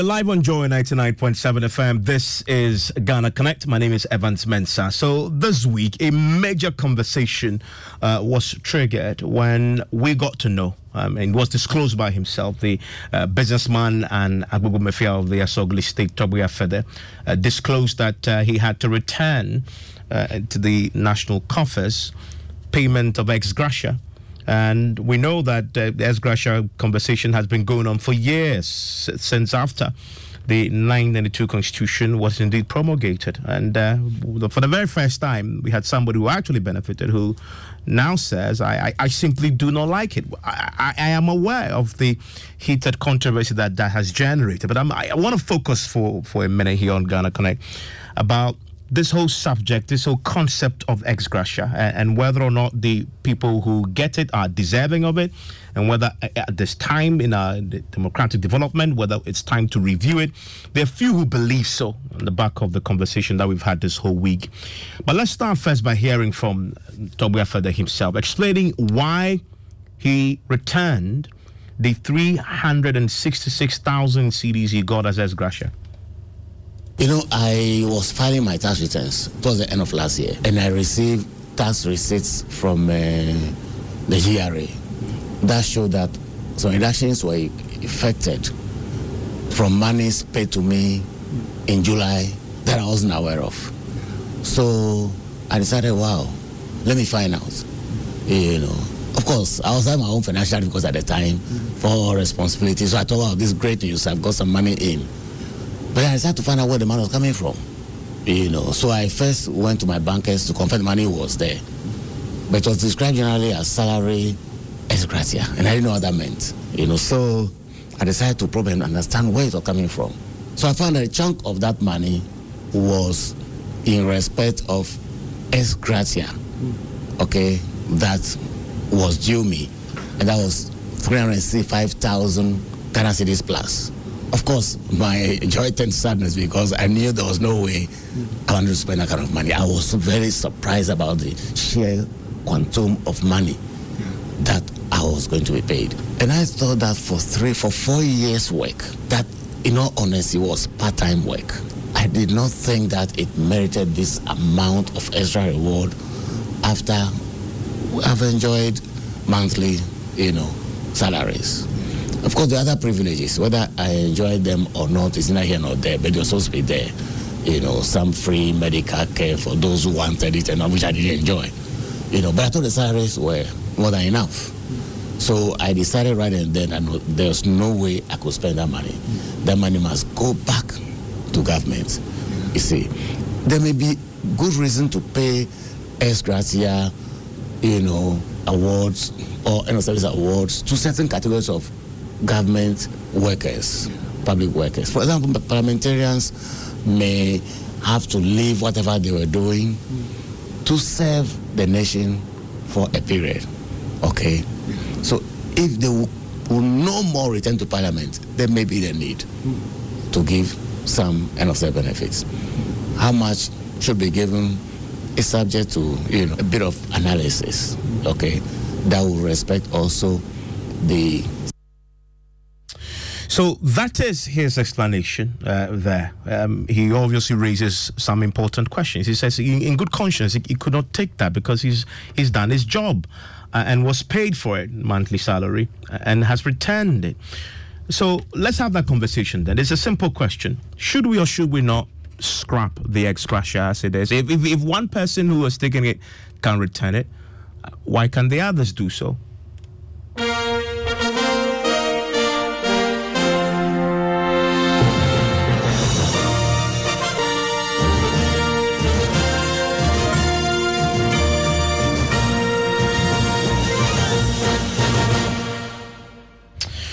You're live on Joy 99.7 FM. This is Ghana Connect. My name is Evans Mensah. So, this week, a major conversation uh, was triggered when we got to know um, and was disclosed by himself, the uh, businessman and Agbogbomefia of the Asogli State, Togbe Afede, uh, disclosed that uh, he had to return uh, to the national coffers payment of ex gratia and we know that uh, the ex conversation has been going on for years, since after the 1992 Constitution was indeed promulgated. And uh, for the very first time, we had somebody who actually benefited who now says, I, I, I simply do not like it. I, I, I, am aware of the heated controversy that that has generated, but I'm, I want to focus for, for a minute here on Ghana Connect about this whole subject, this whole concept of ex gratia, and, whether or not the people who get it are deserving of it, and whether uh, at this time in our democratic development, whether it's time to review it. There are few who believe so on the back of the conversation that we've had this whole week. But let's start first by hearing from Togbe Afede himself, explaining why he returned the 366,000 cedis he got as ex gratia. You know, I was filing my tax returns towards the end of last year, and I received tax receipts from uh, the GRA that showed that some reductions were effected from monies paid to me in July that I wasn't aware of. So I decided, wow, let me find out. You know, of course, I was having my own financial because at the time for responsibility. So I thought, wow, this is great news. I've got some money in. But I decided to find out where the money was coming from. You know, so I first went to my bankers to confirm the money was there. But it was described generally as salary ex gratia, and I didn't know what that meant. You know, so I decided to probe and understand where it was coming from. So I found that a chunk of that money was in respect of ex gratia, okay, that was due me, and that was 365,000 Ghana cedis plus. Of course, my joy turned sadness because I knew there was no way I wanted to spend that kind of money. I was very surprised about the sheer quantum of money that I was going to be paid. And I thought that for three, for four years' work, that in all honesty was part-time work. I did not think that it merited this amount of extra reward after I've enjoyed monthly, you know, salaries. Of course, the other privileges, whether I enjoy them or not, is not here nor there, but they're supposed to be there. You know, some free medical care for those who wanted it and which I didn't enjoy. You know, but I thought the salaries were more than enough. So I decided right and then, and there's no way I could spend that money. That money must go back to government. You see, there may be good reason to pay ex gratia, you know, awards or end service awards to certain categories of government workers, public workers. For example, parliamentarians may have to leave whatever they were doing to serve the nation for a period. Okay? So if they will, no more return to parliament, there may be the need to give some end of service benefits. How much should be given is subject to you know a bit of analysis. Okay? That will respect also the So that is his explanation uh, there. Um, he obviously raises some important questions. He says, in, good conscience, he, he could not take that because he's he's done his job uh, and was paid for it, monthly salary, uh, and has returned it. So let's have that conversation then. It's a simple question: Should we or should we not scrap the ex gratia as it is? If, if if one person who was taking it can return it, uh, why can the others do so?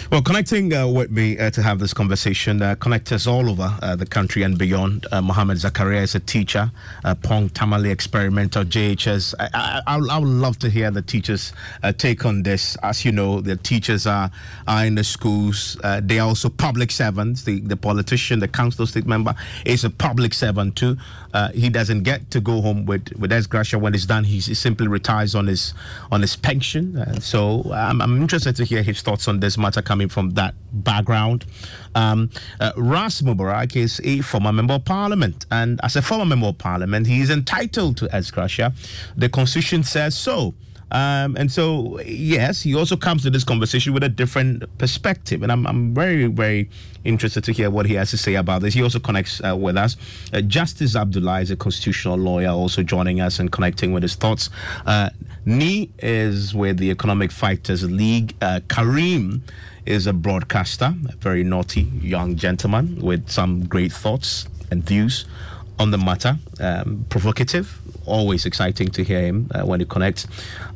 Well, connecting uh, with me uh, to have this conversation, uh, us all over uh, the country and beyond. Uh, Mohammed Zakaria is a teacher, uh, Pong Tamale Experimental, JHS. I, I, I, would- love to hear the teachers' take on this. As you know, the teachers are, are in the schools. They are also public servants. The, the politician, the council state member, is a public servant too. He doesn't get to go home with with ex gratia when it's done. He, he simply retires on his on his pension. So I'm, I'm interested to hear his thoughts on this matter from that background. Um, uh, Ras Mubarak is a former member of parliament, and as a former member of parliament, he is entitled to gratia. The constitution says so. Um, and so, yes, he also comes to this conversation with a different perspective. And I'm, I'm very, very interested to hear what he has to say about this. He also connects uh, with us. Uh, Justice Abdullah is a constitutional lawyer, also joining us and connecting with his thoughts. Uh, Ni is with the Economic Fighters League. Uh, Kareem is a broadcaster, a very naughty young gentleman with some great thoughts and views on the matter. Um, provocative, always exciting to hear him uh, when he connects.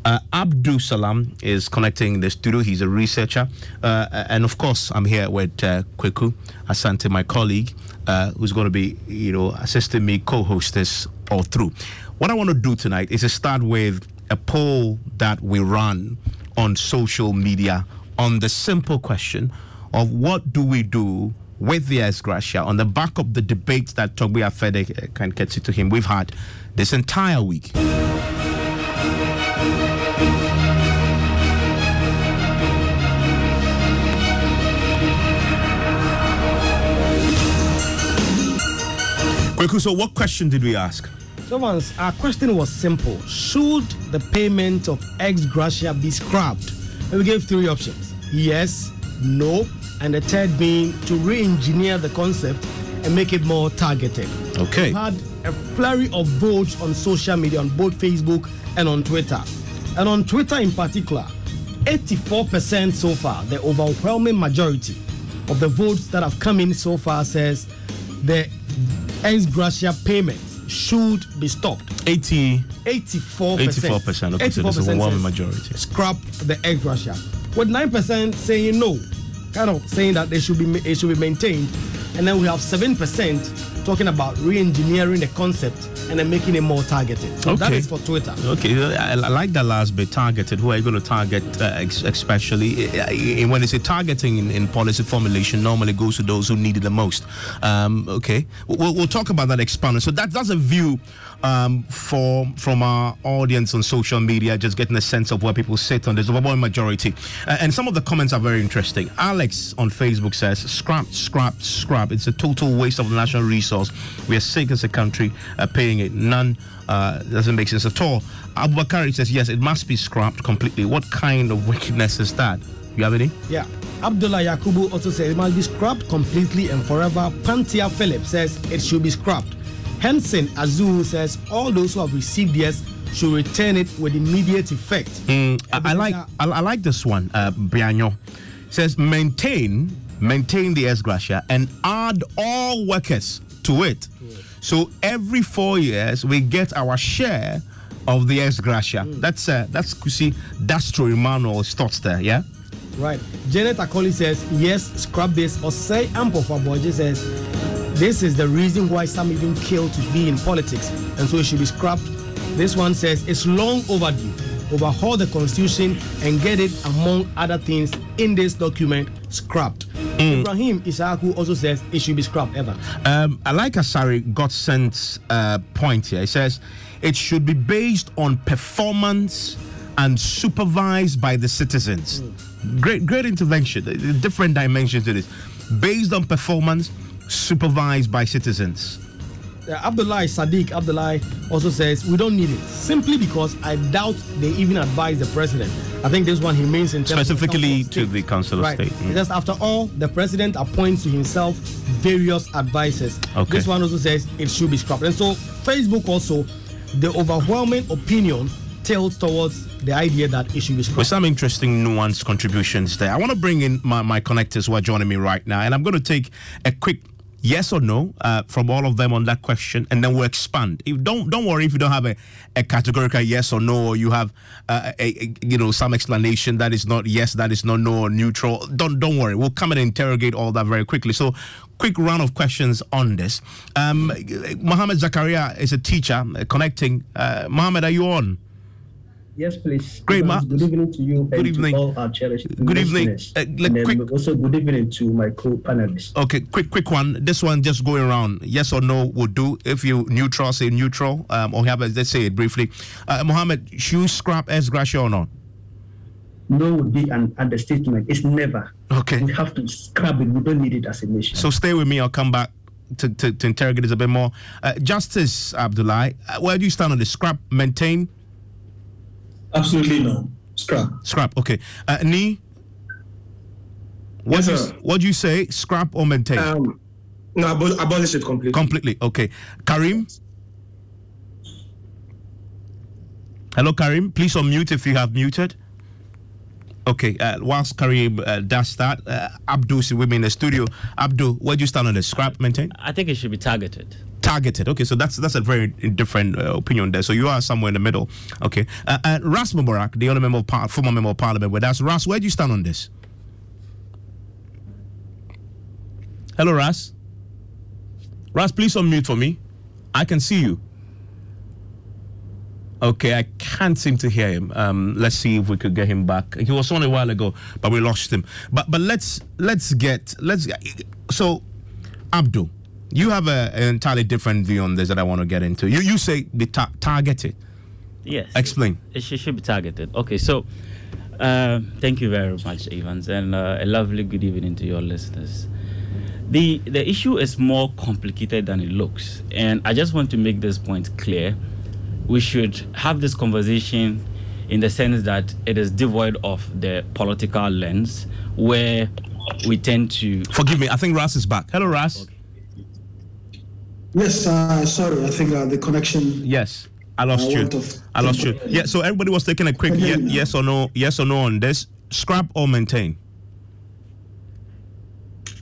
Uh, Abdul Salam is connecting the studio. He's a researcher. Uh, and of course, I'm here with uh, Kweku Asante, my colleague, uh, who's going to be, you know, assisting me co-host this all through. What I want to do tonight is to start with a poll that we run on social media on the simple question of what do we do with the ex gratia on the back of the debates that Togbe Afede can get to him we've had this entire week. So what question did we ask? So once our question was simple: Should the payment of ex gratia be scrapped? And we gave three options: yes, no, and the third being to re-engineer the concept and make it more targeted. Okay. We had a flurry of votes on social media, on both Facebook and on Twitter. And on Twitter in particular, 84% so far, the overwhelming majority of the votes that have come in so far says the ex gratia payment should be stopped. 80 84%. 84%, okay, so there's a overwhelming says majority. Scrap the ex gratia. With 9% saying no, kind of saying that they should be it should be maintained. And then we have 7% talking about re-engineering the concept and then making it more targeted. So that Okay. is for Twitter. Okay, I, like that last bit. Targeted. Who are you going to target? Uh, ex- especially uh, when it's a targeting in, in policy formulation, normally goes to those who need it the most. Um, okay, we'll, we'll talk about that expanded. So that that's a view um, for from our audience on social media, just getting a sense of where people sit on this overwhelming majority. Uh, and some of the comments are very interesting. Alex on Facebook says, "Scrap, scrap, scrap. It's a total waste of national resource. We are sick as a country uh, paying it. None." Uh, doesn't make sense at all. Abubakari says, yes, it must be scrapped completely. What kind of wickedness is that? You have any? Yeah. Abdullah Yakubu also says it must be scrapped completely and forever. Pantia Philip says it should be scrapped. Henson Azul says all those who have received yes should return it with immediate effect. Mm, I, I like I, I, like this one. Uh, says maintain maintain the ex gratia and add all workers to it. So every four years we get our share of the ex gratia. Mm. That's uh, that's Kusi Dastro Emmanuel's thoughts there. Yeah. Right. Janet Akoli says yes. Scrap this or say ample for says this is the reason why some even kill to be in politics, and so it should be scrapped. This one says it's long overdue. Overhaul the constitution and get it, among other things, in this document scrapped. Mm. Ibrahim Isaku also says it should be scrapped. Ever. Um, I like Asari Godson's uh, point here. He says it should be based on performance and supervised by the citizens. Mm. Great, great intervention. Different dimensions to this, based on performance supervised by citizens. Uh, Abdullah Sadiq Abdullah also says we don't need it simply because I doubt they even advise the president. I think this one he means in terms specifically the to the Council of right. State. Mm. Just after all, the president appoints to himself various advisors. Okay. This one also says it should be scrapped. And so Facebook also, the overwhelming opinion tilts towards the idea that it should be scrapped. With some interesting nuanced contributions there. I want to bring in my, my connectors who are joining me right now, and I'm going to take a quick yes or no uh, from all of them on that question, and then we'll expand. If, don't don't worry if you don't have a, a categorical yes or no, or you have uh, a, a, you know some explanation that is not yes, that is not no, or neutral. Don't don't worry. We'll come and interrogate all that very quickly. So, quick round of questions on this. Um, Mohammed Zakaria is a teacher uh, connecting. Uh, Mohammed, are you on? Yes, please. Great, Good evening to you. Good evening. all our cherished Good evening. Uh, and quick, also, good evening to my co-panelists. Okay, quick, quick one. This one just going around. Yes or no would do. If you neutral, say neutral. Um, or have a, let's say it briefly. Uh, Mohammed, should scrap ex gratia or not? No would be an understatement. It's never. Okay. We have to scrap it. We don't need it as a nation. So stay with me. I'll come back. To, to, to interrogate this a bit more. Uh, Justice Abdullah, uh, where do you stand on the scrap, maintain, Absolutely no. Scrap. Scrap. Okay. Uh, Ni. What yes, you, what do you say? Scrap or maintain? Um, no, abol- abolish it completely. Completely. Okay. Karim. Hello, Karim. Please unmute if you have muted. Okay. Uh, whilst Karim uh, does that, uh, Abdul is with me in the studio. Abdul, where do you stand on the scrap maintain? I think it should be targeted targeted. Okay, so that's that's a very different uh, opinion there. So you are somewhere in the middle. Okay, uh, and Ras Mubarak, the other member of par- former member of parliament with us. Ras, where do you stand on this? Hello, Ras. Ras, please unmute for me. I can see you. Okay, I can't seem to hear him. Um, let's see if we could get him back. He was on a while ago, but we lost him. But but let's let's get let's so Abdul you have a, an entirely different view on this that I want to get into. You you say be ta- targeted. Yes. Explain. It, it should be targeted. Okay, so uh, thank you very much, Evans, and uh, a lovely good evening to your listeners. The the issue is more complicated than it looks, and I just want to make this point clear. We should have this conversation in the sense that it is devoid of the political lens, where we tend to. Forgive me. I think Ras is back. Hello, Ras. Okay. Yes, uh, sorry, I think uh, the connection. Yes, I lost uh, you. I lost you. Yeah, so everybody was taking a quick ye- yes or no, yes or no on this. Scrap or maintain?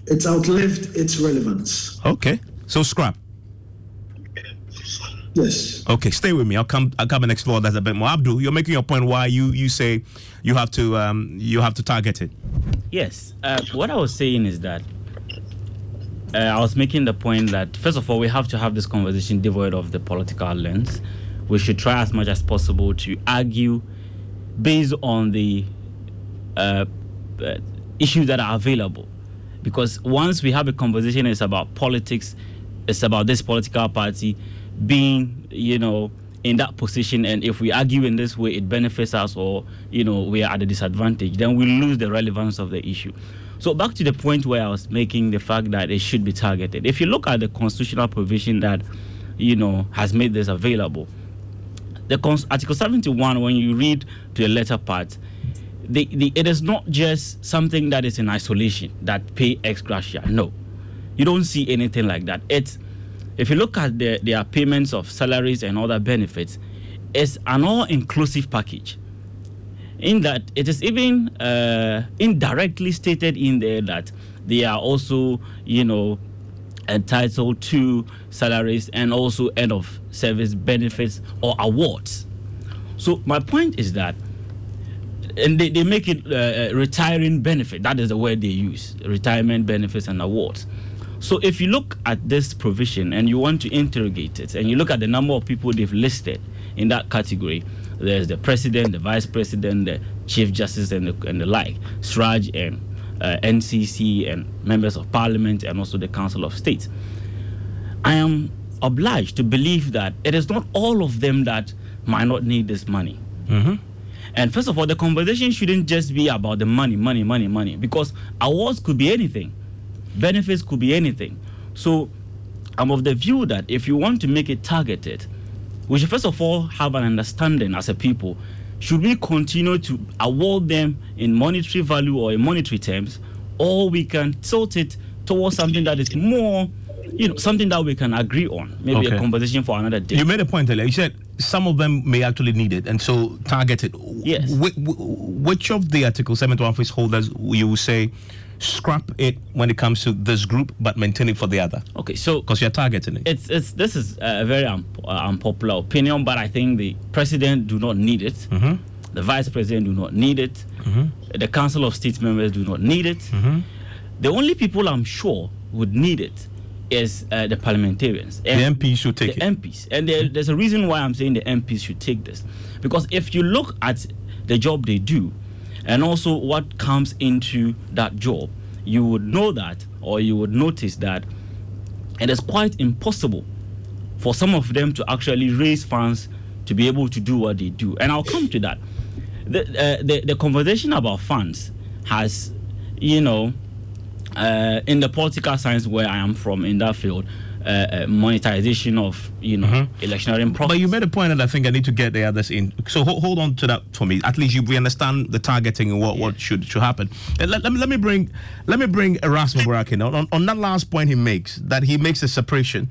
It's outlived its relevance. Okay, so scrap. Yes. Okay, stay with me. I'll come. I'll come and explore that a bit more. Abdul, you're making your point. Why you you say you have to um, you have to target it? Yes. Uh, what I was saying is that uh, I was making the point that first of all, we have to have this conversation devoid of the political lens. We should try as much as possible to argue based on the uh, uh, issues that are available. Because once we have a conversation, it's about politics, it's about this political party being, you know, in that position and if we argue in this way it benefits us or you know we are at a disadvantage then we lose the relevance of the issue so back to the point where I was making the fact that it should be targeted. If you look at the constitutional provision that you know has made this available, the Article 71, when you read to the letter part, the, the, it is not just something that is in isolation that pay ex gratia. No, you don't see anything like that. It's if you look at the, their payments of salaries and other benefits, it's an all-inclusive package. In that, it is even uh, indirectly stated in there that they are also, you know, entitled to salaries and also end of service benefits or awards. So my point is that and they, they make it uh, retiring benefit. That is the word they use retirement benefits and awards. So if you look at this provision and you want to interrogate it, and you look at the number of people they've listed in that category, there's the president, the vice president, the chief justice, and the, and the like, CHRAJ and uh, NCC, and members of parliament, and also the Council of State. I am obliged to believe that it is not all of them that might not need this money. Mm-hmm. And first of all, the conversation shouldn't just be about the money, money, money, money, because awards could be anything, benefits could be anything. So I'm of the view that if you want to make it targeted, we should first of all have an understanding as a people. Should we continue to award them in monetary value or in monetary terms, or we can tilt it towards something that is more you know, something that we can agree on. Maybe okay. a conversation for another day. You made a point earlier. You said some of them may actually need it, and so target it. Yes. Wh- wh- which of the Article 71 office holders you say scrap it when it comes to this group, but maintain it for the other? Okay, so because you're targeting it. It's it's this is a very un- uh, unpopular opinion, but I think the president do not need it. Mm-hmm. The vice president do not need it. Mm-hmm. The council of state members do not need it. Mm-hmm. The only people I'm sure would need it is uh, the parliamentarians. And the MPs should take the it. MPs. And there, there's a reason why I'm saying the MPs should take this. Because if you look at the job they do and also what comes into that job, you would know that or you would notice that it is quite impossible for some of them to actually raise funds to be able to do what they do. And I'll come to that. The, uh, the, the conversation about funds has, you know, uh, in the political science where I am from in that field, uh, uh, monetization of you know mm-hmm. electioneering process. But you made a point that I think I need to get the others in. So hold, hold on to that for me. At least you, we understand the targeting and what, yeah. what should should happen. Uh, let, let, me, let me bring let me bring Ras Mubarak in on, on that last point he makes that he makes a separation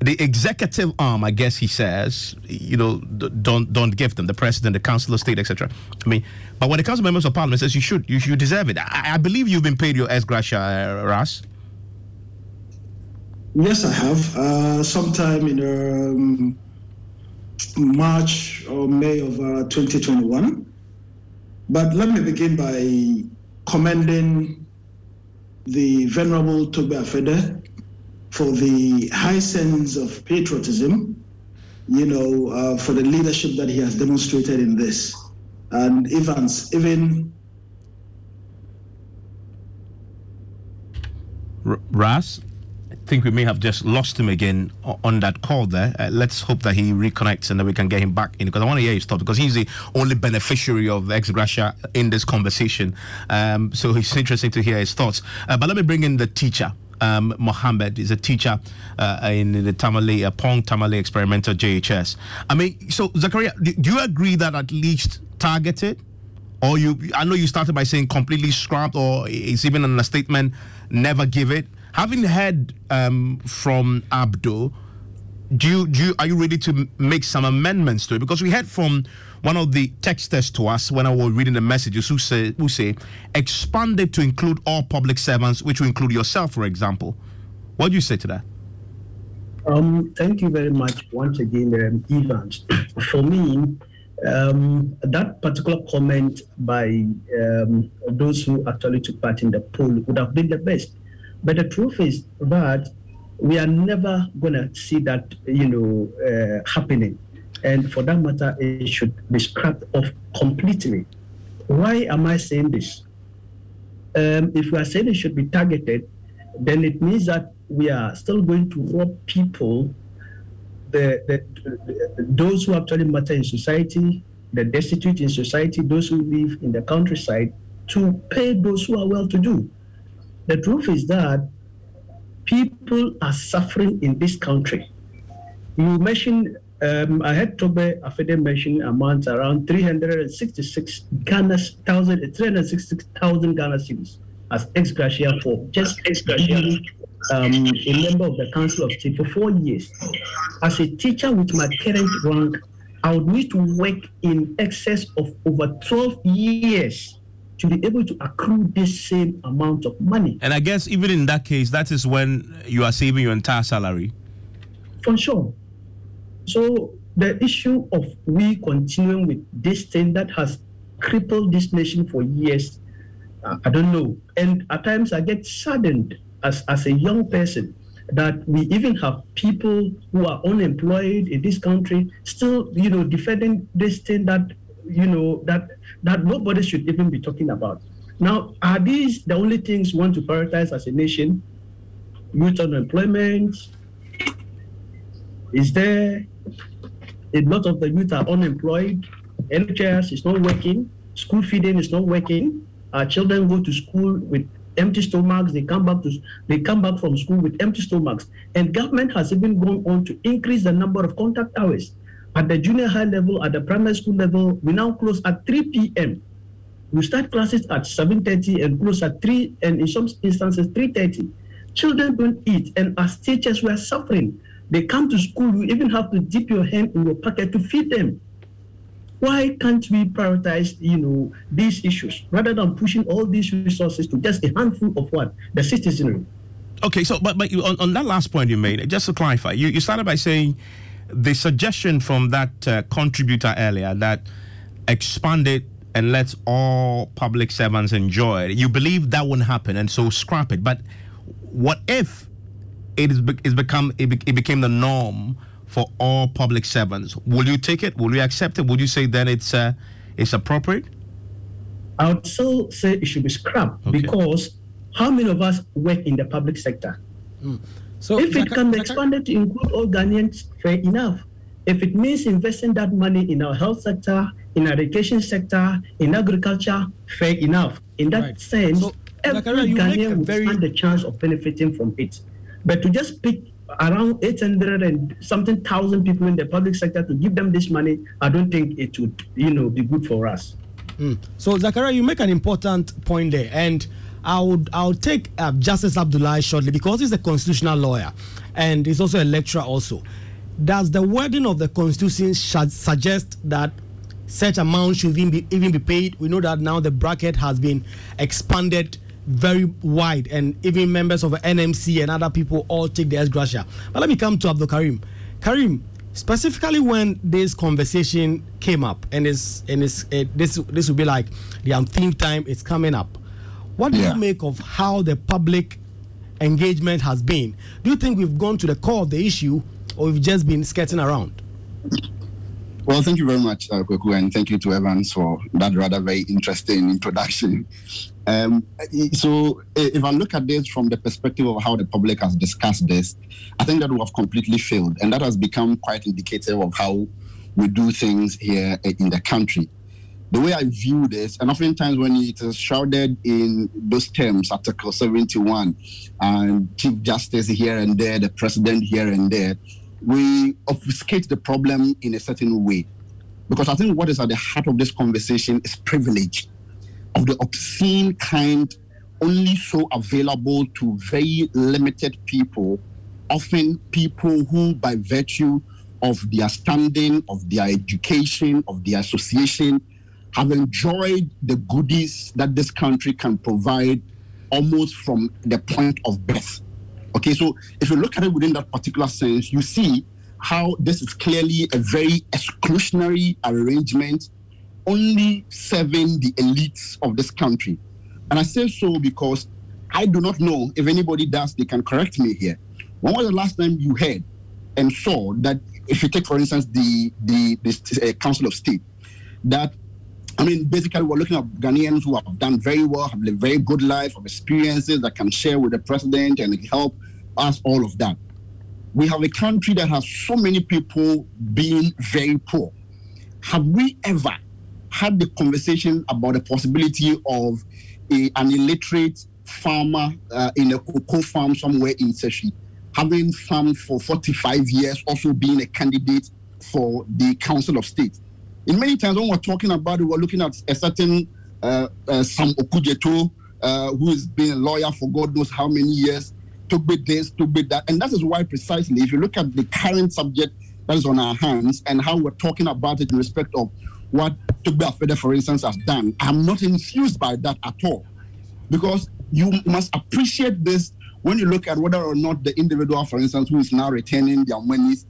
the executive arm, I guess he says, you know, don't don't give them the president, the council of state, etc. I mean, but when it comes to members of parliament, says you should, you you deserve it. I, I believe you've been paid your ex gratia, uh, Ras. Yes, I have. Uh, sometime in um, March or May of uh, 2021. But let me begin by commending the Venerable Togbe Afede for the high sense of patriotism, you know, uh, for the leadership that he has demonstrated in this. And Evans, even. Ras? Think we may have just lost him again on that call there. Uh, let's hope that he reconnects and that we can get him back in because I want to hear his thoughts because he's the only beneficiary of ex gratia in this conversation. Um, so it's interesting to hear his thoughts. Uh, but let me bring in the teacher um, Mohammed is a teacher uh, in the Tamale, uh, Pong Tamale Experimental JHS. I mean, so Zakaria, do, do you agree that at least targeted? Or you, I know you started by saying completely scrapped, or it's even in a statement, never give it. Having heard um, from Abdul, do you, do you, are you ready to make some amendments to it? Because we heard from one of the texters to us when I was reading the messages who say, who say expand it to include all public servants, which will include yourself, for example. What do you say to that? Um, thank you very much once again, um, Evans. For me, um, that particular comment by um, those who actually took part in the poll would have been the best. But the truth is that we are never going to see that, you know, uh, happening and for that matter, it should be scrapped off completely. Why am I saying this? Um, if we are saying it should be targeted, then it means that we are still going to rob people, the, the, those who actually matter in society, the destitute in society, those who live in the countryside, to pay those who are well to do. The truth is that people are suffering in this country. You mentioned um, I had Togbe Afede mention amount around 366 Ghana thousand, 366,000 Ghana cedis as ex gratia for just ex gratia um, a member of the Council of State for four years. As a teacher with my current rank, I would need to work in excess of over 12 years to be able to accrue this same amount of money. And I guess even in that case, that is when you are saving your entire salary. For sure. So the issue of we continuing with this thing that has crippled this nation for years, uh, I don't know. And at times I get saddened as, as a young person that we even have people who are unemployed in this country still, you know, defending this thing that, you know, that that nobody should even be talking about. Now, are these the only things we want to prioritize as a nation? Youth unemployment? Is there a lot of the youth are unemployed? NHS is not working. School feeding is not working. Our children go to school with empty stomachs. They come back to they come back from school with empty stomachs. And government has even gone on to increase the number of contact hours. At the junior high level, at the primary school level, we now close at 3 p.m. We start classes at 7:30 and close at 3, and in some instances 3:30. Children don't eat, and as teachers, we are suffering. They come to school, you even have to dip your hand in your pocket to feed them. Why can't we prioritize, you know, these issues rather than pushing all these resources to just a handful of what the citizenry? Okay, so but but on, on that last point you made, just to clarify, you, you started by saying the suggestion from that uh, contributor earlier that expand it and let all public servants enjoy it. You believe that won't happen, and so scrap it. But what if it is it's become it, be, it became the norm for all public servants? Will you take it? Will you accept it? Would you say then it's uh, it's appropriate? I would still say it should be scrapped okay. because how many of us work in the public sector? Mm. So if it can be expanded to include all Ghanaians, fair enough. If it means investing that money in our health sector, in our education sector, in agriculture, fair enough. In that right. sense, so, every Zakaria, Ghanaian will very... stand the chance of benefiting from it. But to just pick around 800 and something thousand people in the public sector to give them this money, I don't think it would, you know, be good for us. Mm. So, Zakaria, you make an important point there, and I would I'll take uh, Justice Abdullahi shortly because he's a constitutional lawyer and he's also a lecturer also. Does the wording of the constitution suggest that such amount should even be even be paid? We know that now the bracket has been expanded very wide and even members of NMC and other people all take the ex gratia. But let me come to Abdul Karim. Karim, specifically when this conversation came up and it's and it's it, this this will be like the umpteenth time it's coming up what do yeah. you make of how the public engagement has been? Do you think we've gone to the core of the issue or we've just been skirting around? Well, thank you very much, uh, Kweku, and thank you to Evans for that rather very interesting introduction. Um, so, if I look at this from the perspective of how the public has discussed this, I think that we have completely failed, and that has become quite indicative of how we do things here in the country the way I view this, and oftentimes when it is shrouded in those terms, Article 71, and Chief Justice here and there, the President here and there, we obfuscate the problem in a certain way. Because I think what is at the heart of this conversation is privilege of the obscene kind, only so available to very limited people, often people who, by virtue of their standing, of their education, of their association, have enjoyed the goodies that this country can provide almost from the point of birth. Okay, so if you look at it within that particular sense, you see how this is clearly a very exclusionary arrangement, only serving the elites of this country. And I say so because I do not know if anybody does, they can correct me here. When was the last time you heard and saw that, if you take, for instance, the, the, the uh, Council of State, that I mean, basically, we're looking at Ghanaians who have done very well, have lived very good life, have experiences that can share with the president and help us all of that. We have a country that has so many people being very poor. Have we ever had the conversation about the possibility of a, an illiterate farmer uh, in a cocoa farm somewhere in Seshi, having farmed for 45 years, also being a candidate for the Council of State. In many times when we're talking about it, we're looking at a certain uh, uh, Sam Okudzeto, uh, who has been a lawyer for God knows how many years, to be this, to be that. And that is why precisely, if you look at the current subject that is on our hands and how we're talking about it in respect of what Togbe Afede, for instance, has done, I'm not infused by that at all. Because you must appreciate this when you look at whether or not the individual, for instance, who is now retaining their monies,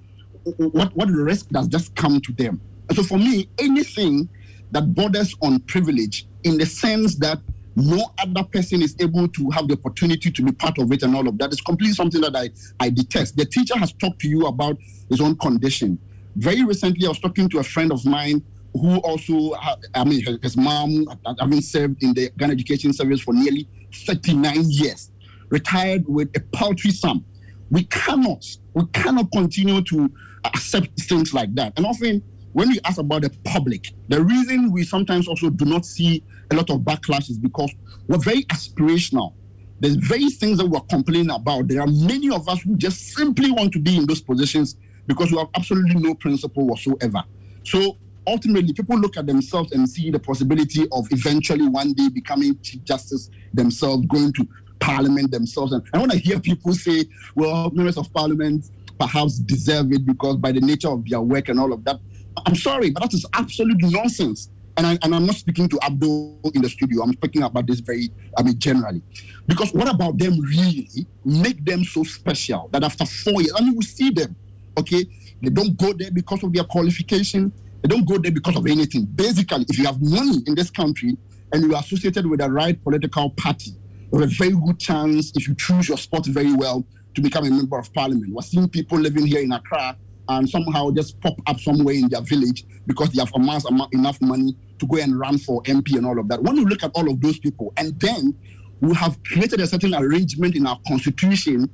what, what risk does just come to them. So for me, anything that borders on privilege in the sense that no other person is able to have the opportunity to be part of it and all of that is completely something that I, I detest. The teacher has talked to you about his own condition. Very recently, I was talking to a friend of mine who also, I mean, his mom, having served in the Ghana Education Service for nearly 39 years, retired with a paltry sum. We cannot, we cannot continue to accept things like that. And often, when we ask about the public, the reason we sometimes also do not see a lot of backlash is because we're very aspirational. There's very things that we're complaining about. There are many of us who just simply want to be in those positions because we have absolutely no principle whatsoever. So ultimately, people look at themselves and see the possibility of eventually one day becoming chief justice themselves, going to parliament themselves. And, and when I hear people say, well, members of parliament perhaps deserve it because by the nature of their work and all of that, I'm sorry, but that is absolute nonsense. And, I, and I'm not speaking to Abdul in the studio. I'm speaking about this very, I mean, generally. Because what about them really make them so special that after four years, I mean, we see them, okay? They don't go there because of their qualification. They don't go there because of anything. Basically, if you have money in this country and you are associated with the right political party, you have a very good chance, if you choose your spot very well, to become a member of parliament. We're seeing people living here in Accra and somehow just pop up somewhere in their village because they have amassed enough money to go and run for MP and all of that. When you look at all of those people, and then we have created a certain arrangement in our constitution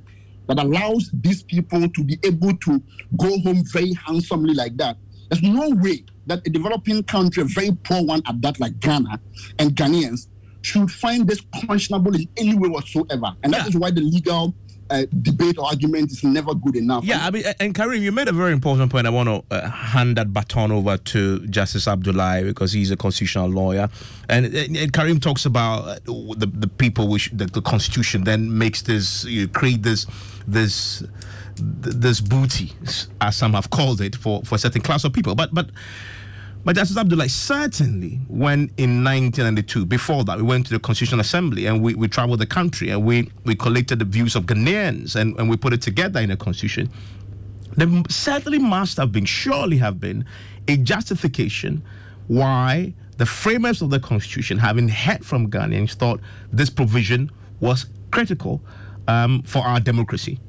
that allows these people to be able to go home very handsomely like that. There's no way that a developing country, a very poor one at that, like Ghana and Ghanaians, should find this questionable in any way whatsoever. And that yeah. is why the legal debate or argument is never good enough. Yeah, I mean, and Karim, you made a very important point. I want to uh, hand that baton over to Justice Abdullahi because he's a constitutional lawyer, and, and Karim talks about uh, the the people which the, the Constitution then makes this you create this this this booty, as some have called it, for for a certain class of people. But but but Justice Abdullah, certainly when in 1992, before that, we went to the Constitutional Assembly and we, we traveled the country and we, we collected the views of Ghanaians and, and we put it together in a constitution. There certainly must have been, surely have been, a justification why the framers of the Constitution, having heard from Ghanaians, thought this provision was critical um, for our democracy.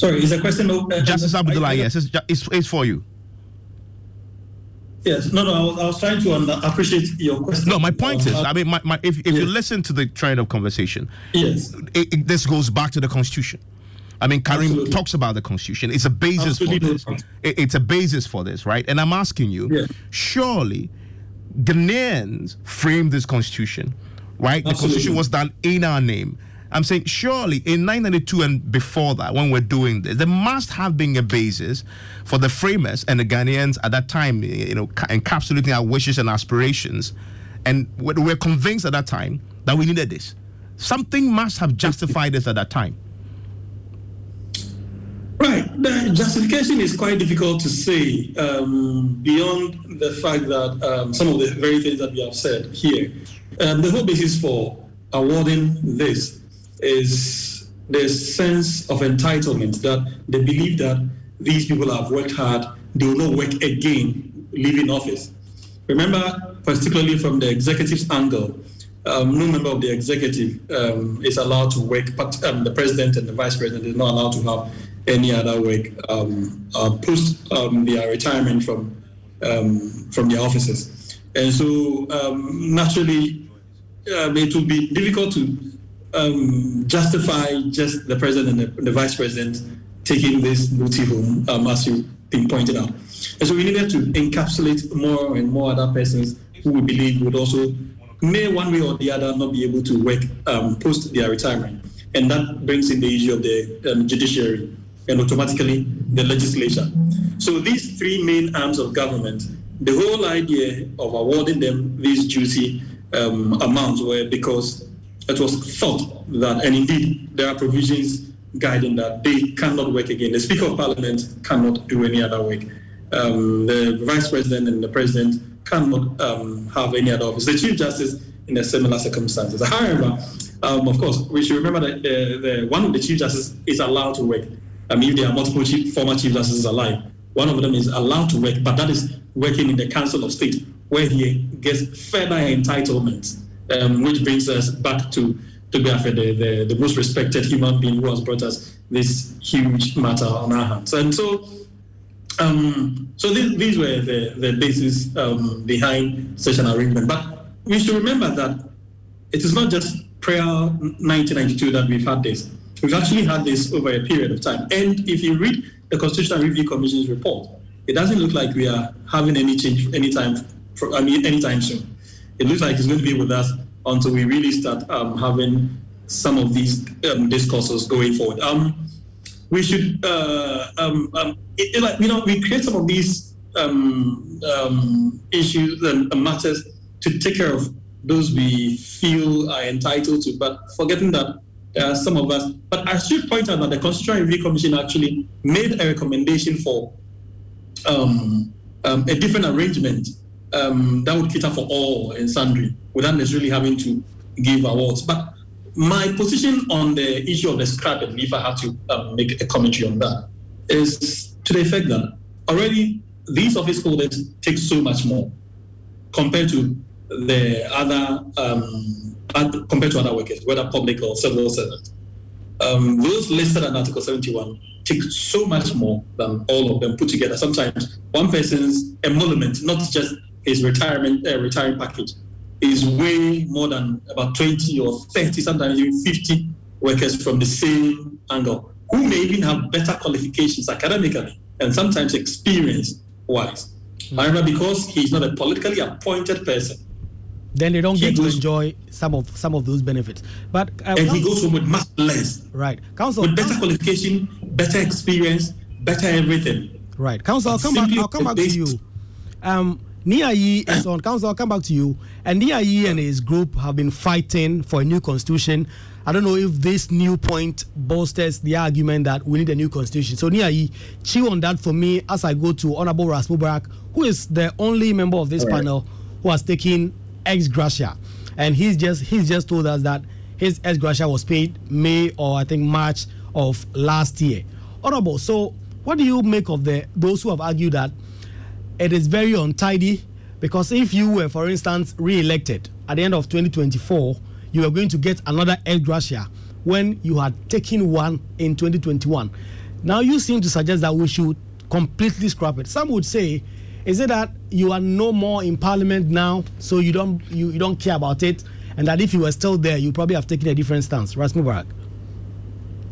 Sorry, is the question? Uh, Justice uh, Abdullah, uh, yes, it's, it's, it's, for you. Yes, no, no, I was, I was trying to under, appreciate your question. No, my point is, uh, I mean, my, my, if, if yes. you listen to the trend of conversation, yes, it, it, this goes back to the Constitution. I mean, Karim Absolutely. talks about the Constitution. It's a basis Absolutely. for this. it's a basis for this, right? And I'm asking you, yeah. surely Ghanaians framed this Constitution, right? Absolutely. The Constitution was done in our name. I'm saying surely in 1992 and before that, when we're doing this, there must have been a basis for the framers and the Ghanaians at that time, you know, encapsulating our wishes and aspirations. And we're convinced at that time that we needed this. Something must have justified this at that time. Right. The justification is quite difficult to say um, beyond the fact that um, some of the very things that we have said here. Um, the whole basis for awarding this is the sense of entitlement that they believe that these people have worked hard, they will not work again leaving office. Remember, particularly from the executive's angle, um, no member of the executive um, is allowed to work, but um, the president and the vice president is not allowed to have any other work um, uh, post um, their retirement from um, from their offices. And so, naturally, it will be difficult to um, justify just the president and the, the, vice president taking this booty home, um, as you've been pointed out. And so we needed to encapsulate more and more other persons who we believe would also, may one way or the other, not be able to work um, post their retirement. and that brings in the issue of the um, judiciary and automatically the legislature. So these three main arms of government, the whole idea of awarding them these juicy um, amounts were because it was thought that, and indeed there are provisions guiding that they cannot work again. The Speaker of Parliament cannot do any other work. Um, the Vice President and the President cannot um, have any other office. The Chief Justice in a similar circumstances. However, um, of course, we should remember that uh, the, one of the Chief Justices is allowed to work. I mean, there are multiple chief, former Chief Justices alive, one of them is allowed to work, but that is working in the Council of State, where he gets further entitlements, um, which brings us back to be the, the, the most respected human being who has brought us this huge matter on our hands. And so, um, so these, these were the, the basis um, behind such an arrangement. But we should remember that it is not just prior 1992 that we've had this. We've actually had this over a period of time. And if you read the Constitutional Review Commission's report, it doesn't look like we are having any change anytime, I mean, anytime soon. It looks like it's going to be with us until we really start um, having some of these um, discourses going forward. Um, we should, uh, um, um, it, it, like, you know, we create some of these um, issues and matters to take care of those we feel are entitled to, but forgetting that uh, some of us. But I should point out that the Constitutional Review Commission actually made a recommendation for um, um, a different arrangement um, that would cater for all and sundry without necessarily having to give awards. But my position on the issue of the scrap, and if I have to um, make a commentary on that, is to the effect that already these office holders take so much more compared to the other um, compared to other workers, whether public or civil servants. Um, those listed in Article 71 take so much more than all of them put together. Sometimes one person's emolument, not just his retirement uh, retiring package, is way more than about 20 or 30, sometimes even 50 workers from the same angle who may even have better qualifications academically and sometimes experience wise. Mm-hmm. However, because he's not a politically appointed person, then they don't he get to enjoy some of some of those benefits. But uh, and he goes home with much less. Right, council with better qualification, better experience, better everything. Right, council. I'll come back. I'll come back to you. Um, Niayi is on council. I'll come back to you. And Niayi and his group have been fighting for a new constitution. I don't know if this new point bolsters the argument that we need a new constitution. So Niayi, chew on that for me as I go to Honorable Ras Mubarak, who is the only member of this panel who has taken ex gratia, and he's just he's just told us that his ex gratia was paid May or I think March of last year. Honorable, so what do you make of the those who have argued that it is very untidy? Because if you were, for instance, re-elected at the end of 2024, you are going to get another ex gratia when you had taken one in 2021. Now you seem to suggest that we should completely scrap it. Some would say is it that you are no more in parliament now, so you don't you, you don't care about it, and that if you were still there, you probably have taken a different stance? Ras Mubarak.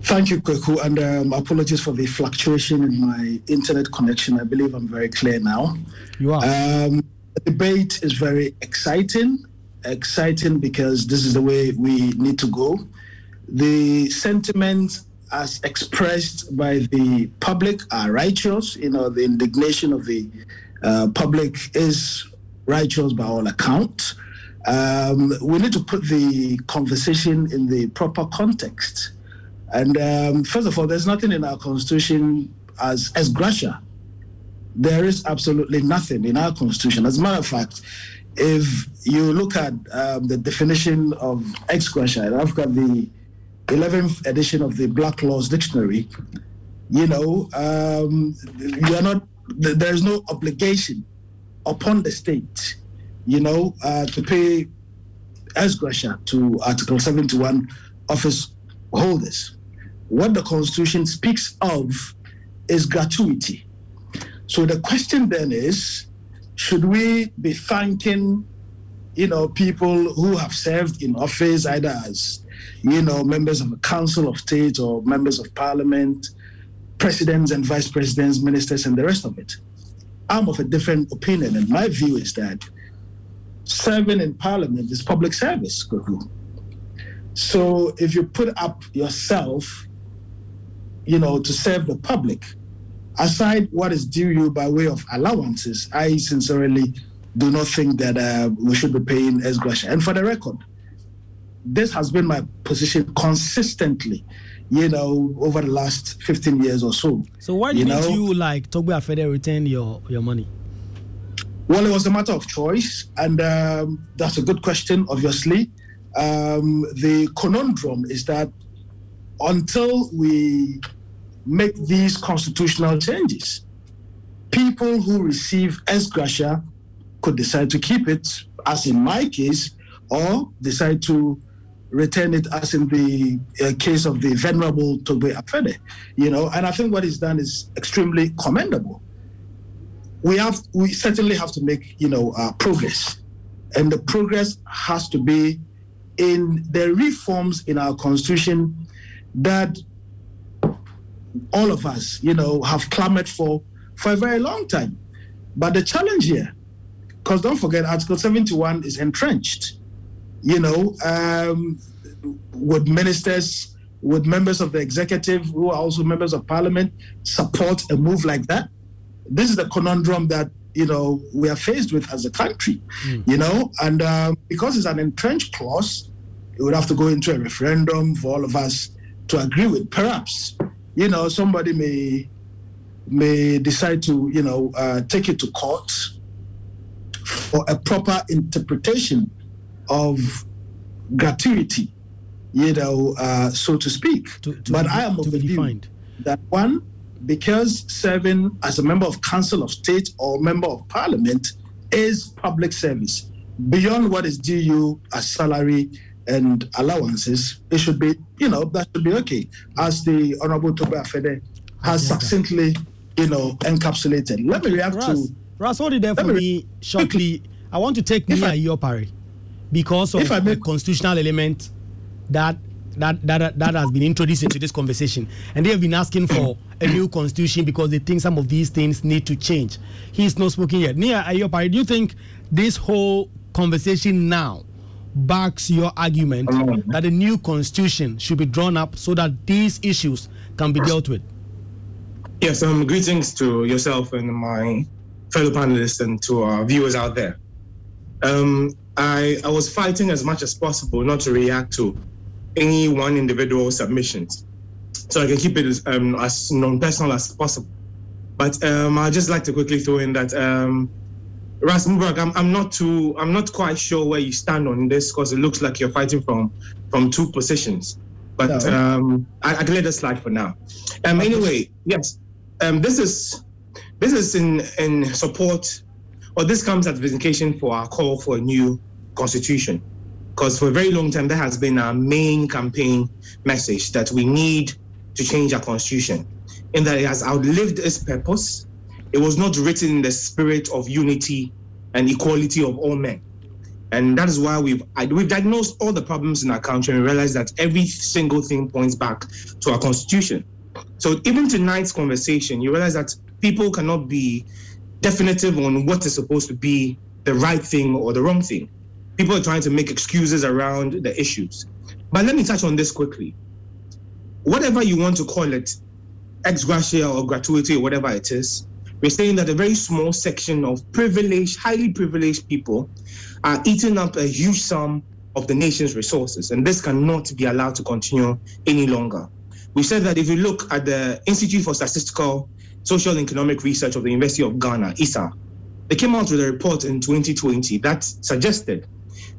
Thank you, Kweku, and um, apologies for the fluctuation in my internet connection. I believe I'm very clear now. You are. Um, the debate is very exciting, exciting because this is the way we need to go. The sentiment as expressed by the public are righteous. You know, the indignation of the uh, public is righteous by all accounts. Um, we need to put the conversation in the proper context. And um, first of all, there's nothing in our constitution as ex gratia. There is absolutely nothing in our constitution. As a matter of fact, if you look at um, the definition of ex gratia, I've got the 11th edition of the Black's Law Dictionary, you know, um, you are not there is no obligation upon the state, you know, uh, to pay ex gratia to Article 71 office holders. What the Constitution speaks of is gratuity. So the question then is, should we be thanking, you know, people who have served in office either as, you know, members of the Council of State or members of Parliament, presidents and vice presidents, ministers, and the rest of it. I'm of a different opinion, and my view is that serving in parliament is public service, So if you put up yourself, you know, to serve the public, aside what is due you by way of allowances, I sincerely do not think that uh, we should be paying ex gratia. And for the record, this has been my position consistently, you know, over the last 15 years or so. So why didn't you, know? you like Togbe Afede return your, your money? Well, it was a matter of choice, and um, that's a good question, obviously. Um, the conundrum is that until we make these constitutional changes, people who receive ex gratia could decide to keep it, as in my case, or decide to return it as in the uh, case of the venerable Togbe Afede, you know, and I think what he's done is extremely commendable. We have, we certainly have to make, you know, uh, progress, and the progress has to be in the reforms in our constitution that all of us, you know, have clamored for for a very long time. But the challenge here, because don't forget, Article 71 is entrenched you know, um, would ministers, would members of the executive who are also members of parliament support a move like that? This is the conundrum that you know we are faced with as a country, mm. you know, and um, because it's an entrenched clause, it would have to go into a referendum for all of us to agree with. Perhaps, you know, somebody may may decide to you know uh, take it to court for a proper interpretation of gratuity, you know, uh, so to speak. To, to but be, I am of the view that one, because serving as a member of Council of State or member of Parliament is public service. Beyond what is due you as salary and allowances, it should be, you know, that should be okay. As the Honorable Togbe Afede has succinctly, you know, encapsulated. Let me react Ras, to. Ras, hold it there for me shortly. I want to take me and your parry because of a constitutional element that that, that that has been introduced into this conversation and they have been asking for a new constitution because they think some of these things need to change he's not speaking yet nia ayopari do you think this whole conversation now backs your argument that a new constitution should be drawn up so that these issues can be dealt with yes um greetings to yourself and my fellow panelists and to our viewers out there um I, I was fighting as much as possible not to react to any one individual submissions. So I can keep it as, um, as non-personal as possible. But um, I'd just like to quickly throw in that um, Ras Mubarak, I'm, I'm not too, I'm not quite sure where you stand on this because it looks like you're fighting from from two positions. But no. um, I, I, can let that slide for now. Um, anyway, yes, um, this is this is in in support, or this comes as vindication for our call for a new constitution. Because for a very long time, that has been our main campaign message that we need to change our constitution, in that it has outlived its purpose. It was not written in the spirit of unity and equality of all men. And that is why we've we've diagnosed all the problems in our country and realized that every single thing points back to our constitution. So even tonight's conversation, you realize that people cannot be definitive on what is supposed to be the right thing or the wrong thing people are trying to make excuses around the issues. But let me touch on this quickly. Whatever you want to call it, ex gratia or gratuity or whatever it is, we're saying that a very small section of privileged, highly privileged people are eating up a huge sum of the nation's resources, and this cannot be allowed to continue any longer. We said that if you look at the Institute for Statistical, Social and Economic Research of the University of Ghana, ISSER, they came out with a report in 2020 that suggested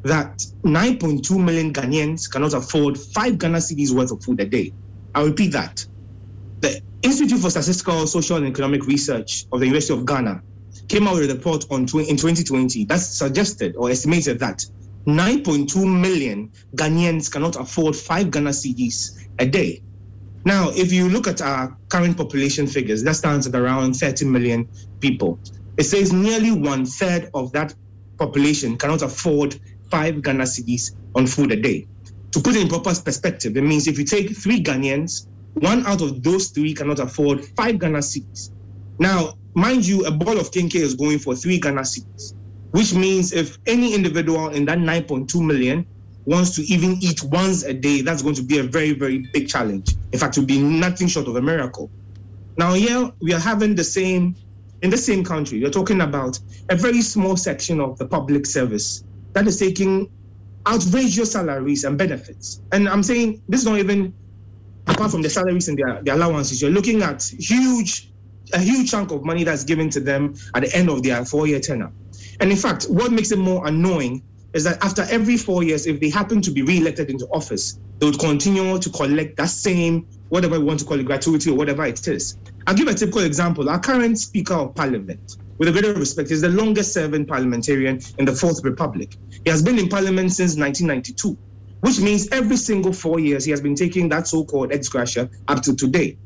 that 9.2 million Ghanaians cannot afford five Ghana cedis worth of food a day. I repeat that. The Institute for Statistical, Social and Economic Research of the University of Ghana came out with a report on in 2020 that suggested or estimated that 9.2 million Ghanaians cannot afford five Ghana cedis a day. Now, if you look at our current population figures, that stands at around 30 million people. It says nearly one third of that population cannot afford five Ghana cedis on food a day. To put it in proper perspective, it means if you take three Ghanaians, one out of those three cannot afford five Ghana cedis. Now, mind you, a ball of kenkey is going for three Ghana cedis, which means if any individual in that 9.2 million wants to even eat once a day, that's going to be a very, very big challenge. In fact, it will be nothing short of a miracle. Now, here we are having the same, in the same country, we're talking about a very small section of the public service that is taking outrageous salaries and benefits. And I'm saying this is not even apart from the salaries and their, their allowances, you're looking at huge, a huge chunk of money that's given to them at the end of their four-year tenure. And in fact, what makes it more annoying is that after every four years, if they happen to be re-elected into office, they would continue to collect that same, whatever we want to call it, gratuity or whatever it is. I'll give a typical example. Our current Speaker of Parliament, with a greater respect, is the longest serving parliamentarian in the Fourth Republic. He has been in Parliament since 1992, which means every single four years he has been taking that so called ex gratia up to today.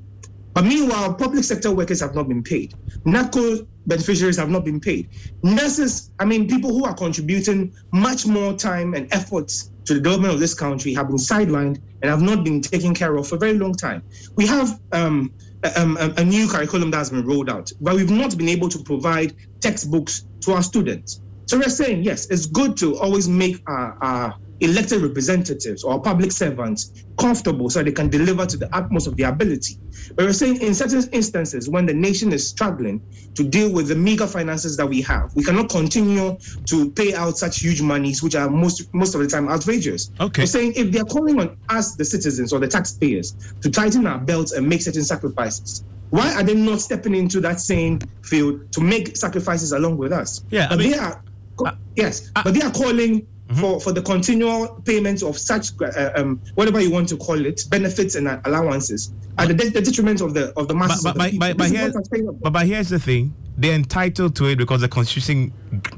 But meanwhile, public sector workers have not been paid. NABCO beneficiaries have not been paid. Nurses, I mean, people who are contributing much more time and efforts to the development of this country have been sidelined and have not been taken care of for a very long time. We have um, a, um, new curriculum that has been rolled out, but we've not been able to provide textbooks to our students. So we're saying, yes, it's good to always make our, our elected representatives or public servants comfortable so they can deliver to the utmost of their ability. But we're saying in certain instances, when the nation is struggling to deal with the meager finances that we have, we cannot continue to pay out such huge monies, which are most most of the time outrageous. Okay. We're saying if they're calling on us, the citizens or the taxpayers, to tighten our belts and make certain sacrifices, why are they not stepping into that same field to make sacrifices along with us? Yeah, but I mean, they are, yes, but they are calling Mm-hmm. for, for the continual payments of such uh, um, whatever you want to call it benefits and allowances at the, the detriment of the of the masses. But, but, but, but, here, but, but here's the thing: they're entitled to it because the constitution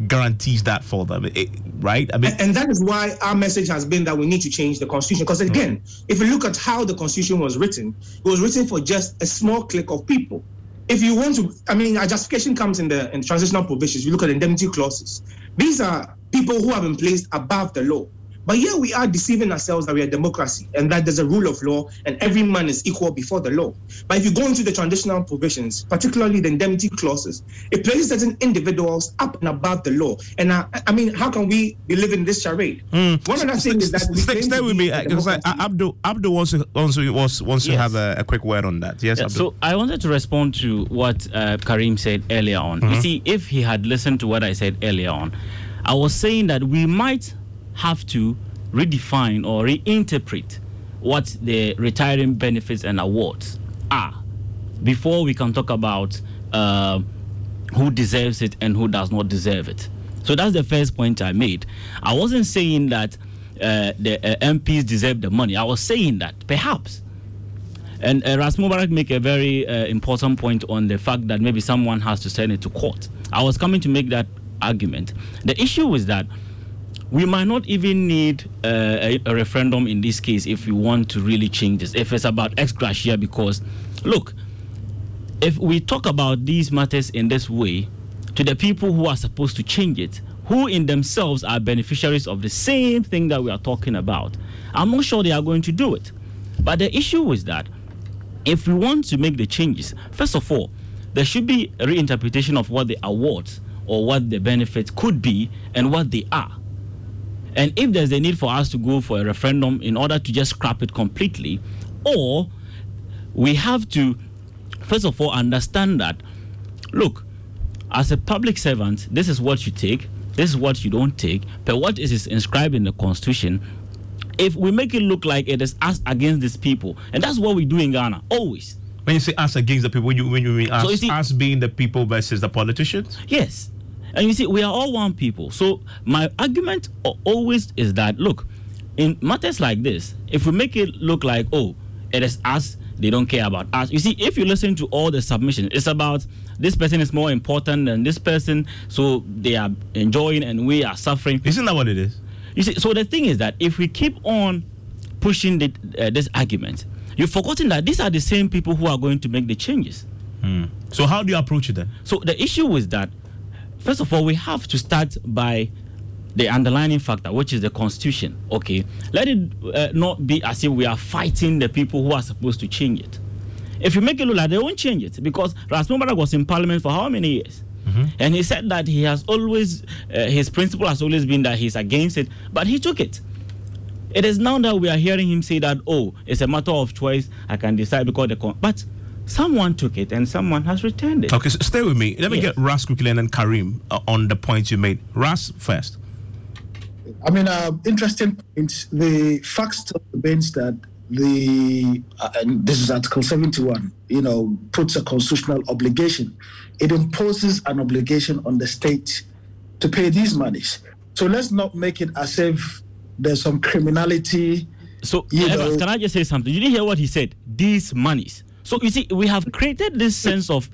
guarantees that for them, it, right? I mean, and, and, that is why our message has been that we need to change the constitution. Because again, mm-hmm. if you look at how the constitution was written, it was written for just a small clique of people if you want to, I mean, a justification comes in the in transitional provisions. You look at indemnity clauses. These are people who have been placed above the law. But here we are deceiving ourselves that we are democracy and that there's a rule of law and every man is equal before the law. But if you go into the transitional provisions, particularly the indemnity clauses, it places certain individuals up and above the law. And I, I mean, how can we be living this charade? Mm. One other thing is that we stay, stay with me because uh, Abdul Abdul wants to wants to, wants, wants yes. to have a, a, quick word on that. Yes. Yeah, so I wanted to respond to what uh, Karim said earlier on. Mm-hmm. You see, if he had listened to what I said earlier on, I was saying that we might have to redefine or reinterpret what the retiring benefits and awards are before we can talk about uh, who deserves it and who does not deserve it. So that's the first point I made. I wasn't saying that uh, the uh, MPs deserve the money. I was saying that perhaps. And uh, Ras Mubarak make a very uh, important point on the fact that maybe someone has to send it to court. I was coming to make that argument. The issue is that we might not even need uh, a, a, referendum in this case if we want to really change this. If it's about ex gratia, because look, if we talk about these matters in this way to the people who are supposed to change it, who in themselves are beneficiaries of the same thing that we are talking about, I'm not sure they are going to do it. But the issue is that if we want to make the changes, first of all, there should be a reinterpretation of what the awards or what the benefits could be and what they are. And if there's a need for us to go for a referendum in order to just scrap it completely, or we have to, first of all, understand that, look, as a public servant, this is what you take, this is what you don't take, but what is inscribed in the Constitution if we make it look like it is us against these people, and that's what we do in Ghana always. When you say us against the people, when you when you mean us, so you see, us being the people versus the politicians? Yes, and you see, we are all one people. So my argument always is that look, in matters like this, if we make it look like oh, it is us, they don't care about us. You see, if you listen to all the submissions, it's about this person is more important than this person, so they are enjoying and we are suffering. Isn't that what it is? You see, so the thing is that if we keep on pushing the, uh, this argument, you've forgotten that these are the same people who are going to make the changes. Hmm. So how do you approach it then? So the issue is that First of all, we have to start by the underlying factor, which is the constitution. Okay, let it uh, not be as if we are fighting the people who are supposed to change it. If you make it look like they won't change it, because Ras Mubarak was in parliament for how many years? Mm-hmm. And he said that he has always, uh, his principle has always been that he's against it, but he took it. It is now that we are hearing him say that, oh, it's a matter of choice. I can decide because the con-. but someone took it and someone has returned it. Okay, so stay with me. Let me Yes. get Ras quickly and then Karim uh, on the points you made. Ras first. I mean, uh, interesting point. The facts still remains that the uh, and this is Article 71. You know, puts a constitutional obligation. It imposes an obligation on the state to pay these monies. So let's not make it as if there's some criminality. So, you Evans, know, can I just say something? You didn't hear what he said. These monies. So you see, we have created this sense of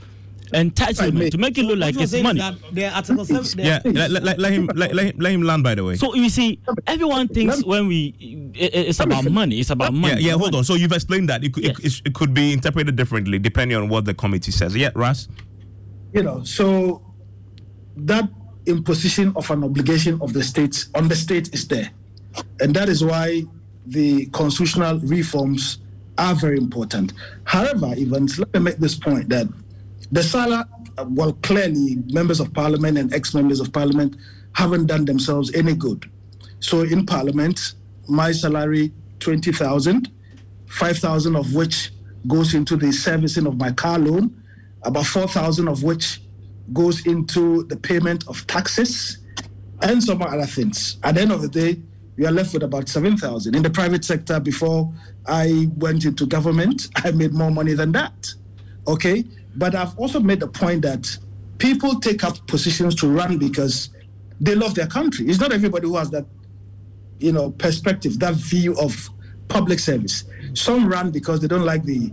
entitlement to make it look like it's money. The Article 7. Yeah, let, let, let, let him let, let, him- let him land. By the way. So you see, everyone thinks when we it, it's about money. It's about money. Yeah, yeah. Hold on. So you've explained that it could, it, it, it could be interpreted differently depending on what the committee says. Yeah, Ras. you know, so that imposition of an obligation of the state on the state is there. And that is why the constitutional reforms are very important. However, Evans, let me make this point that the Sala, uh, well, clearly, members of parliament and ex members of parliament haven't done themselves any good. So in parliament, my salary, 20,000, 5,000 of which goes into the servicing of my car loan, about 4,000 of which goes into the payment of taxes and some other things. At the end of the day, we are left with about 7,000. In the private sector, before I went into government, I made more money than that. Okay? But I've also made the point that people take up positions to run because they love their country. It's not everybody who has that, you know, perspective, that view of public service. Some run because they don't like the,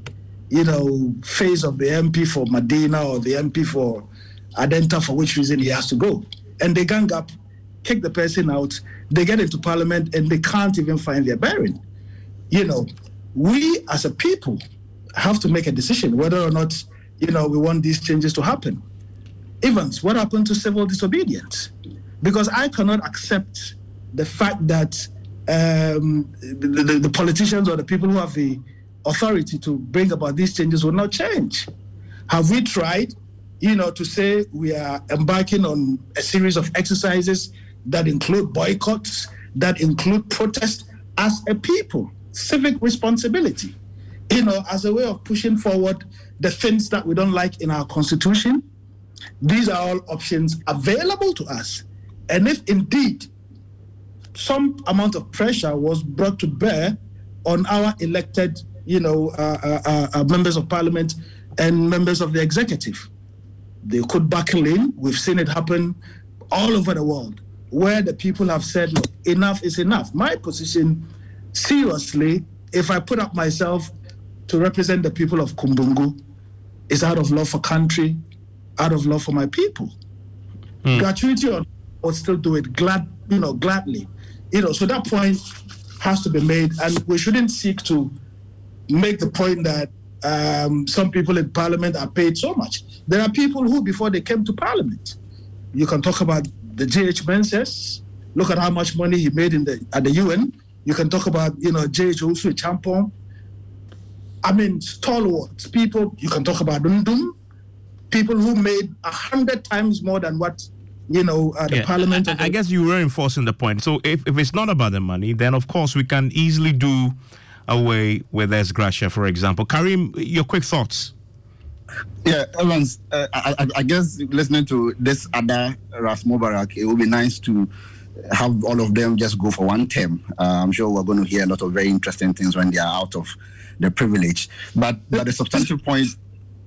you know, face of the MP for Medina or the MP for Adenta for which reason he has to go. And they gang up, kick the person out, they get into parliament and they can't even find their bearing. You know, we as a people have to make a decision whether or not, you know, we want these changes to happen. Evans, what happened to civil disobedience? Because I cannot accept the fact that um, the, the, the politicians or the people who have the authority to bring about these changes will not change. Have we tried, you know, to say we are embarking on a series of exercises that include boycotts, that include protest as a people, civic responsibility, you know, as a way of pushing forward the things that we don't like in our constitution? These are all options available to us. And if indeed some amount of pressure was brought to bear on our elected, you know, uh, uh, uh, uh, members of parliament and members of the executive. They could buckle in. We've seen it happen all over the world, where the people have said, "Look, enough is enough." My position, seriously, if I put up myself to represent the people of Kumbungu, is out of love for country, out of love for my people. Gratuity or I still do it glad, you know, gladly. You know, so that point has to be made, and we shouldn't seek to make the point that um, some people in parliament are paid so much. There are people who, before they came to parliament, you can talk about the J.H. Mensahs. Look at how much money he made in the at the UN. You can talk about you know J.H. Owusu-Acheampong. I mean, stalwarts people. You can talk about Dundum. People who made a hundred times more than what you know uh, the Yeah, parliament. I, I guess you were reinforcing the point. So if, if it's not about the money, then of course we can easily do away with ex gratia, for example. Karim, your quick thoughts. Yeah, Evans, uh, I, I, I guess listening to this other Ras Mubarak, it would be nice to have all of them just go for one term. Uh, I'm sure we're going to hear a lot of very interesting things when they are out of the privilege. But but the substantial point.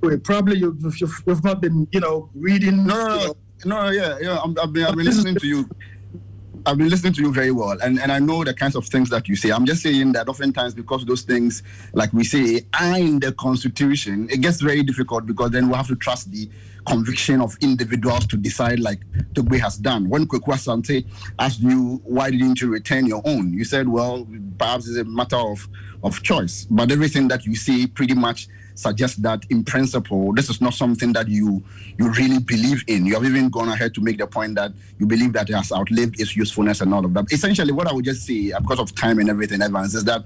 Wait, probably you, you've, you've not been, you know, reading. No, no, no, no, yeah, yeah. I'm, I've been, I've been listening to you. I've been listening to you very well, and, and I know the kinds of things that you say. I'm just saying that oftentimes, because those things, like we say, are in the constitution, it gets very difficult because then we have to trust the conviction of individuals to decide, like Togbe has done. When Kwekwa Sante asked you, why didn't you return your own? You said, well, perhaps it's a matter of, of choice. But everything that you say pretty much suggests that in principle this is not something that you you really believe in. You have even gone ahead to make the point that you believe that it has outlived its usefulness and all of that. Essentially what i would just say because of time and everything evans is that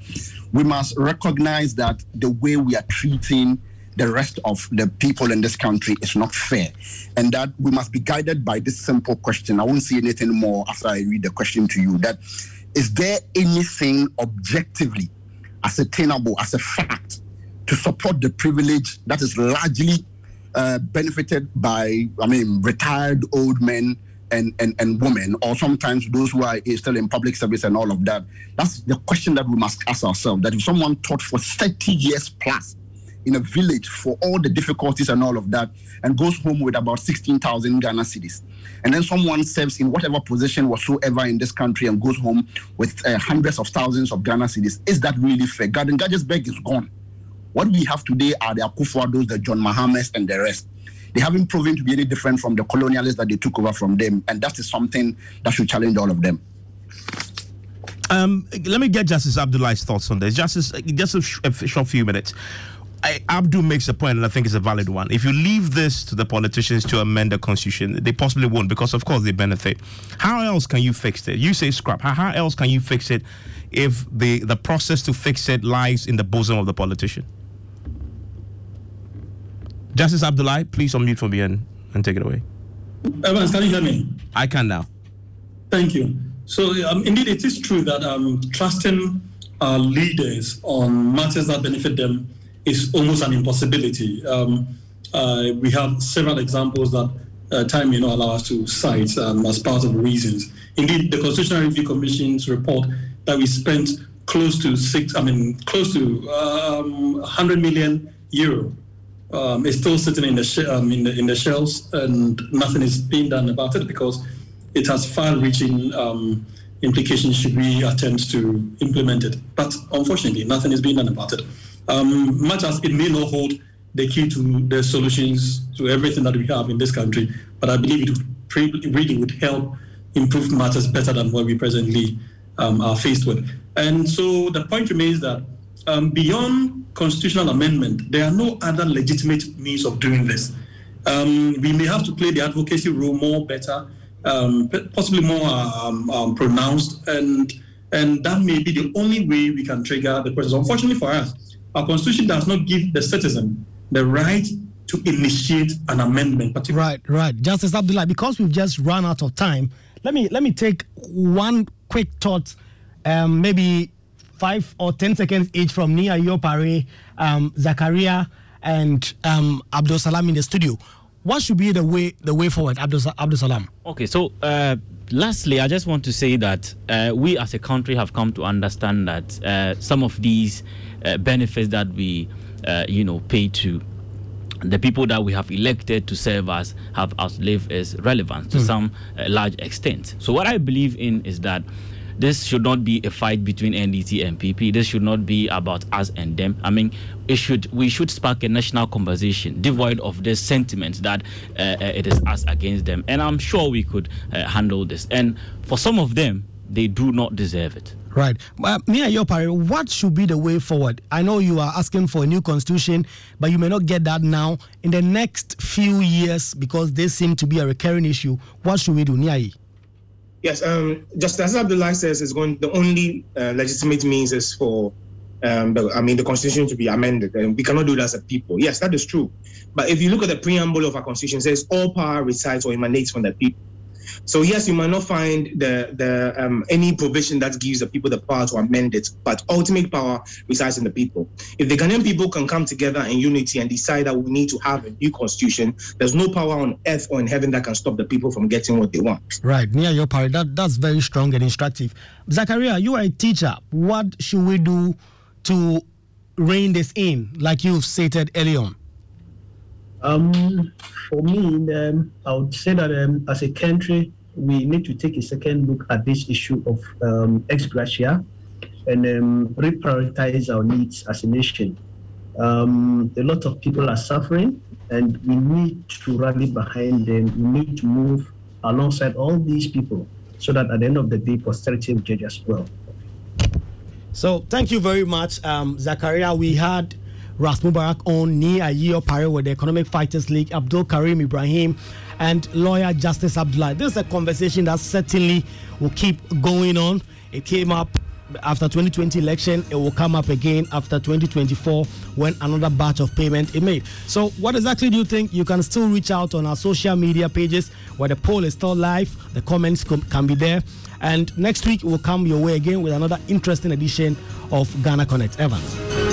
we must recognize that the way we are treating the rest of the people in this country is not fair and that we must be guided by this simple question. I won't say anything more after i read the question to you that is there anything objectively ascertainable as a fact to support the privilege that is largely uh, benefited by, I mean, retired old men and, and, and women, or sometimes those who are still in public service and all of that? That's the question that we must ask ourselves. That if someone taught for 30 years plus in a village for all the difficulties and all of that, and goes home with about 16,000 Ghana cedis, and then someone serves in whatever position whatsoever in this country and goes home with uh, hundreds of thousands of Ghana cedis, is that really fair? Gordon Gadgesberg is gone. What we have today are the Akufo-Addos, the John Mahama's, and the rest. They haven't proven to be any different from the colonialists that they took over from them, and that is something that should challenge all of them. Um, let me get Justice Abdullah's thoughts on this. Justice, just a, sh- a short few minutes. I, Abdul makes a point, and I think it's a valid one. If you leave this to the politicians to amend the constitution, they possibly won't, because of course they benefit. How else can you fix it? You say scrap. How, how else can you fix it if the the process to fix it lies in the bosom of the politician? Justice Abdullah, please unmute from here and, and take it away. Evans, can you hear me? I can now. Thank you. So, um, indeed, it is true that um, trusting our leaders on matters that benefit them is almost an impossibility. Um, uh, we have several examples that uh, time may not allow us to cite um, as part of the reasons. Indeed, the Constitutional Review Commission's report that we spent close to six, I mean, close to um, 100 million euro um, is still sitting in the, sh- um, in the in the shelves, and nothing is being done about it because it has far-reaching um, implications should we attempt to implement it. But unfortunately, nothing is being done about it. Um, much as it may not hold the key to the solutions to everything that we have in this country, but I believe it pre- really would help improve matters better than what we presently um, are faced with. And so the point remains that um, beyond constitutional amendment, there are no other legitimate means of doing this. Um, we may have to play the advocacy role more better, um, possibly more um, um, pronounced, and and that may be the only way we can trigger the process. Unfortunately for us, our constitution does not give the citizen the right to initiate an amendment. Right, right. Justice Abdullah, because we've just run out of time, let me let me take one quick thought, um, maybe five or ten seconds each from Nia Yopare, um, Zakaria, and um, Abdul Salam in the studio. What should be the way the way forward, Abdul, Abdul Salam? Okay, so uh, lastly, I just want to say that uh, we as a country have come to understand that uh, some of these uh, benefits that we, uh, you know, pay to the people that we have elected to serve us have outlived its relevance to Hmm. some uh, large extent. So what I believe in is that this should not be a fight between NDC and PP. This should not be about us and them. I mean, it should we should spark a national conversation devoid of this sentiment that uh, uh, it is us against them. And I'm sure we could uh, handle this. And for some of them, they do not deserve it. Right. Uh, Mia Yopare, what should be the way forward? I know you are asking for a new constitution, but you may not get that now. In the next few years, because this seems to be a recurring issue, what should we do? Niai? Yes, um, just as Abdullah says, is going the only uh, legitimate means is for, um, the, I mean, the constitution to be amended, and we cannot do that as a people. Yes, that is true. But if you look at the preamble of our constitution, it says all power resides or emanates from the people. So yes, you might not find the the um, any provision that gives the people the power to amend it, but ultimate power resides in the people. If the Ghanaian people can come together in unity and decide that we need to have a new constitution, there's no power on earth or in heaven that can stop the people from getting what they want. Right, Nia Yopare, that, that's very strong and instructive. Zakaria, you are a teacher. What should we do to rein this in, like you've stated earlier on? Um, for me, um, I would say that um, as a country, we need to take a second look at this issue of um, ex gratia and um, reprioritize our needs as a nation. Um, a lot of people are suffering, and we need to rally behind them. We need to move alongside all these people so that at the end of the day, posterity will judge us well. So thank you very much, um, Zakaria. We had Ras Mubarak on Ni Ayiyo Pare with the Economic Fighters League, Abdul Karim Ibrahim, and lawyer Justice Abdullah. This is a conversation that certainly will keep going on. It came up after 2020 election, it will come up again after 2024 when another batch of payment is made. So, what exactly do you think? You can still reach out on our social media pages where the poll is still live. The comments com- can be there. And next week, we'll come your way again with another interesting edition of Ghana Connect. Evans.